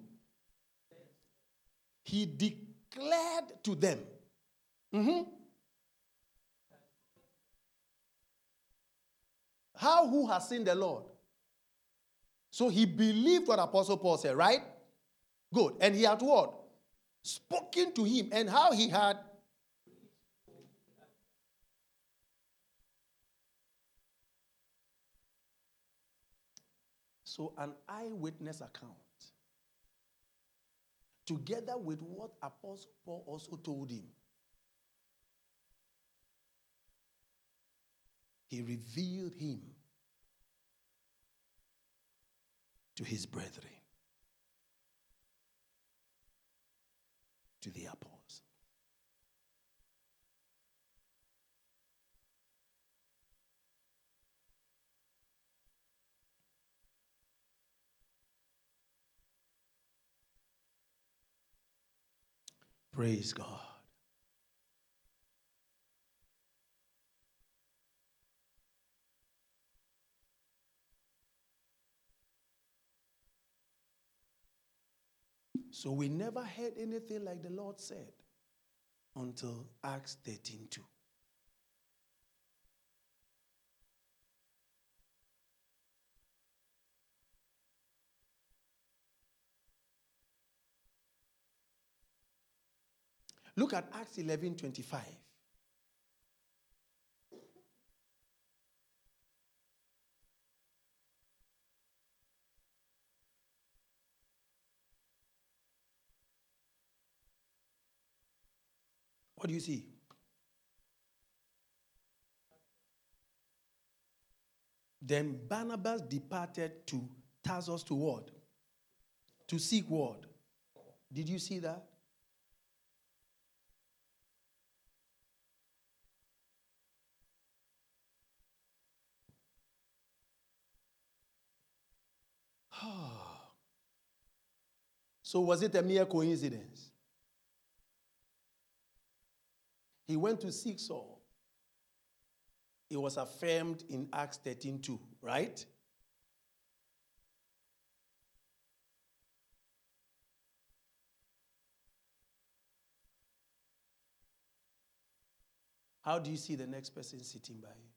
He declared to them. Mm-hmm. How who has seen the Lord? So he believed what Apostle Paul said, right? Good. And he had what? Spoken to him and how he had So, an eyewitness account, together with what Apostle Paul also told him, he revealed him to his brethren, to the apostles. Praise God. So we never heard anything like the Lord said until Acts 13 2. Look at Acts 11 25. What do you see? Then Barnabas departed to Tarsus to what? To seek what? Did you see that? so was it a mere coincidence? He went to seek Saul. It was affirmed in Acts 13 2, right? How do you see the next person sitting by you?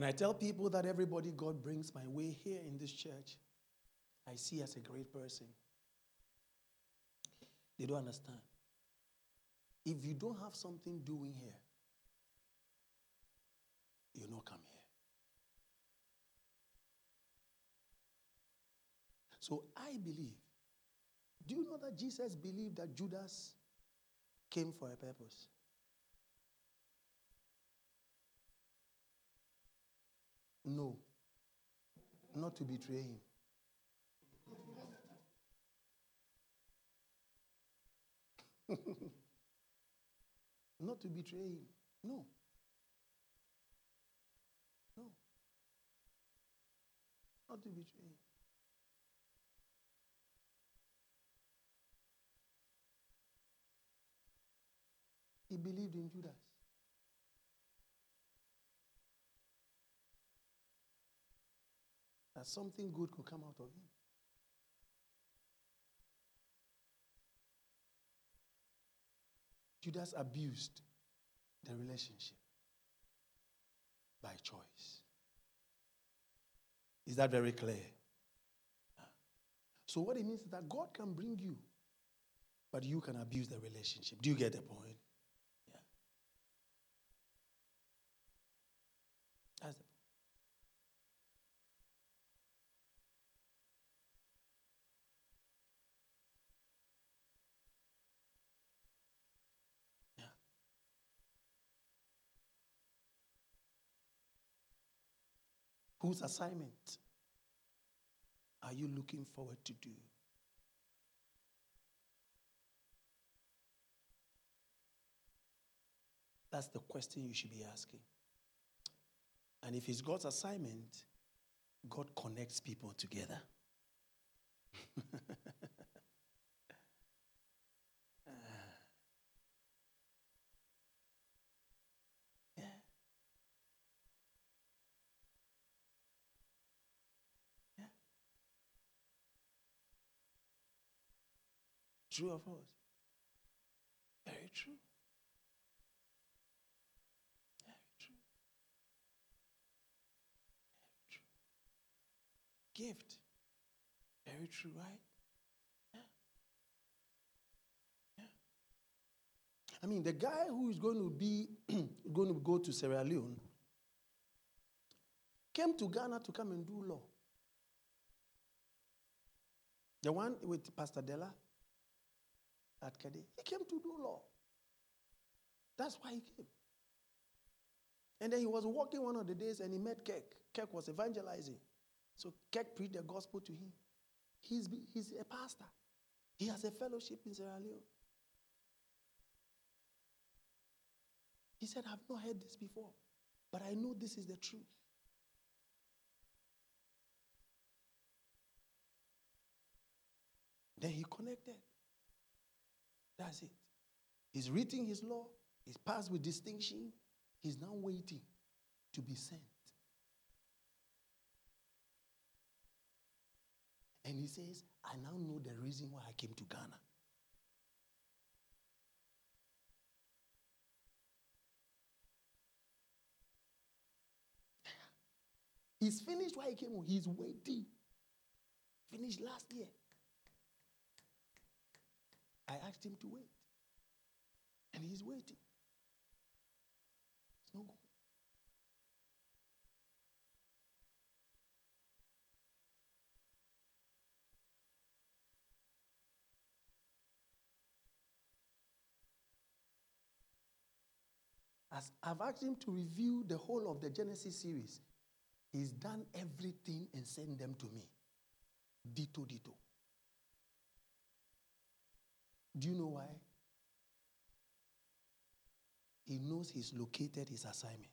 When I tell people that everybody God brings my way here in this church, I see as a great person. They don't understand. If you don't have something doing here, you not come here. So I believe. Do you know that Jesus believed that Judas came for a purpose? No. Not to betray him. Not to betray him. No. No. Not to betray him. He believed in Judas. That something good could come out of him. Judas abused the relationship. by choice. Is that very clear? So, what it means is that God can bring you, but you can abuse the relationship. Do you get the point? Whose assignment are you looking forward to do? That's the question you should be asking. And if it's God's assignment, God connects people together. True of us. Very true. Very true. Very true. Gift. Very true, right? Yeah. Yeah. I mean, the guy who is going to be going to go to Sierra Leone came to Ghana to come and do law. The one with Pastor Della at Kede, he came to do law. That's why he came. And then he was walking one of the days and he met Kirk. Kirk was evangelizing. So Kirk preached the gospel to him. He's, he's a pastor. He has a fellowship in Sierra Leone. He said, I've not heard this before, but I know this is the truth. Then he connected. That's it. He's reading his law, he's passed with distinction. He's now waiting to be sent. And he says, I now know the reason why I came to Ghana. He's finished why he came home. He's waiting. Finished last year. I asked him to wait. And he's waiting. It's no good. As I've asked him to review the whole of the Genesis series, he's done everything and sent them to me. Dito, dito. Do you know why? He knows he's located his assignment.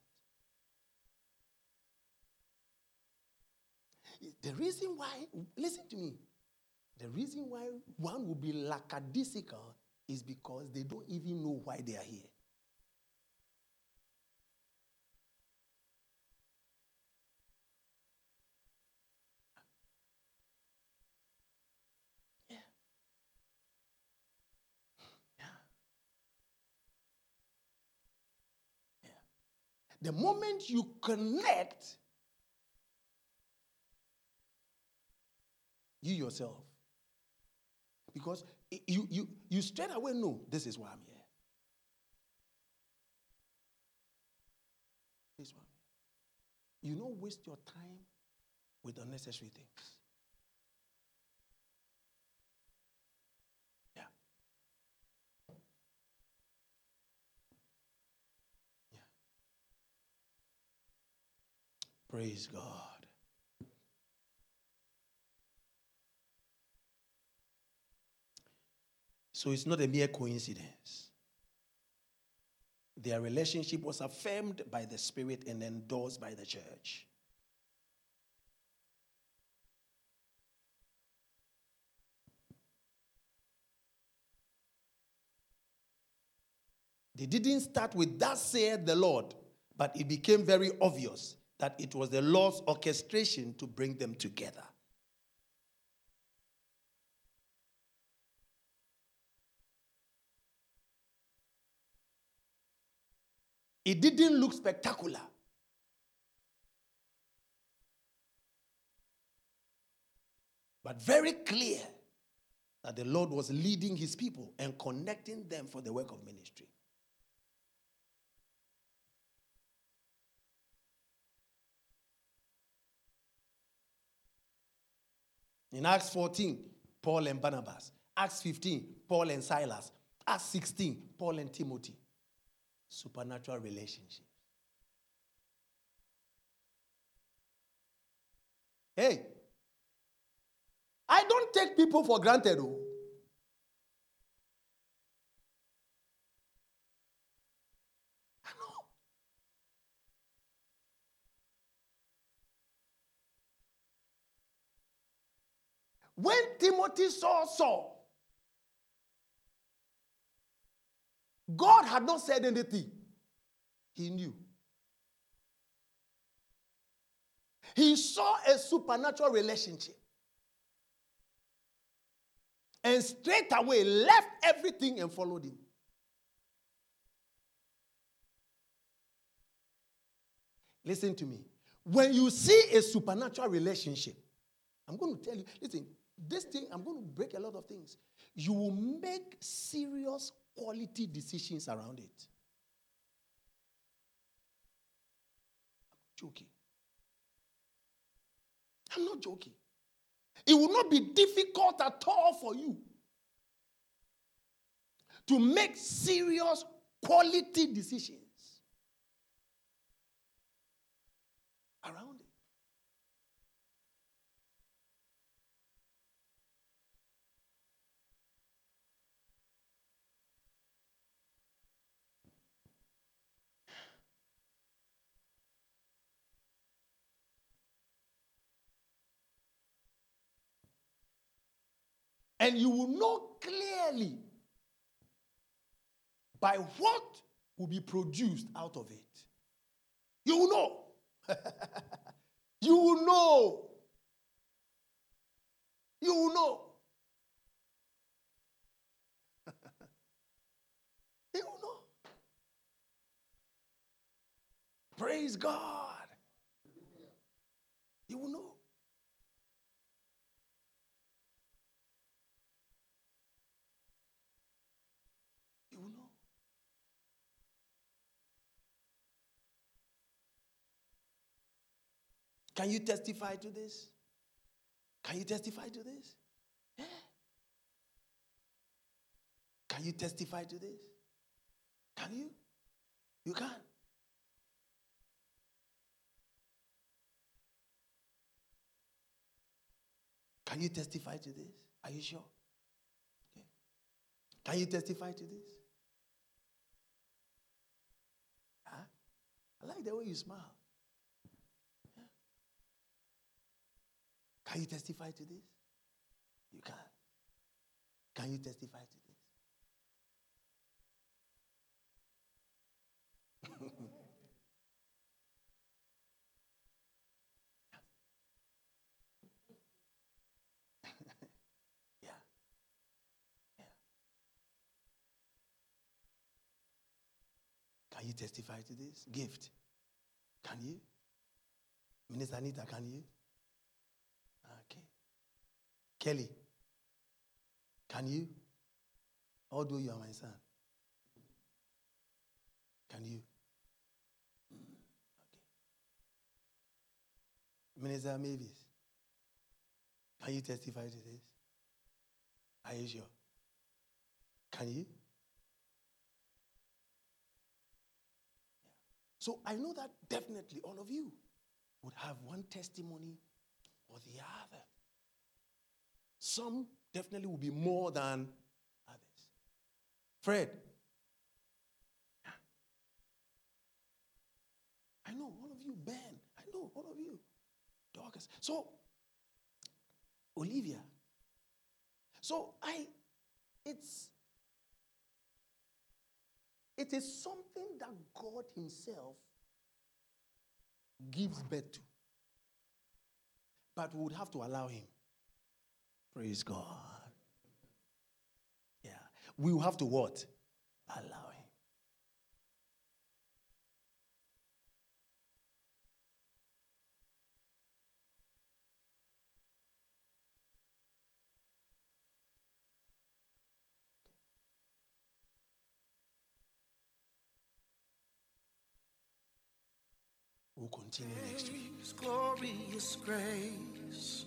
The reason why, listen to me, the reason why one will be lackadaisical is because they don't even know why they are here. The moment you connect, you yourself, because you, you, you straight away know this is why I'm here. This here. You don't waste your time with unnecessary things. Yeah. Yeah. Praise God. So it's not a mere coincidence. Their relationship was affirmed by the Spirit and endorsed by the church. They didn't start with that said the Lord, but it became very obvious that it was the Lord's orchestration to bring them together. It didn't look spectacular. But very clear that the Lord was leading his people and connecting them for the work of ministry. In Acts 14, Paul and Barnabas. Acts 15, Paul and Silas. Acts 16, Paul and Timothy. Supernatural relationships. Hey, I don't take people for granted. Oh. I know. When Timothy saw Saul, God had not said anything. He knew. He saw a supernatural relationship. And straight away left everything and followed him. Listen to me. When you see a supernatural relationship, I'm going to tell you, listen, this thing, I'm going to break a lot of things. You will make serious quality decisions around it. I'm joking. I'm not joking. It will not be difficult at all for you to make serious quality decisions around it. And you will know clearly by what will be produced out of it. You will know. you will know. You will know. you will know. Praise God. You will know. You will know. Can you testify to this? Can you testify to this? Yeah. Can you testify to this? Can you? You can. Can you testify to this? Are you sure? Okay. Can you testify to this? Huh? I like the way you smile. Can you testify to this? You can. Can you testify to this? yeah. Yeah. Can you testify to this? Gift. Can you? Minister Anita, can you? Kelly, can you? Although you are my son. Can you? Okay. Minister Mavis, can you testify to this? Are you sure? Can you? So I know that definitely all of you would have one testimony or the other. Some definitely will be more than others. Fred. I know all of you, Ben. I know all of you. Dorcas. So, Olivia. So I, it's, it is something that God Himself gives birth to. But we would have to allow Him. Praise God. Yeah. We will have to what? Allow Him. We'll continue next week. Glorious grace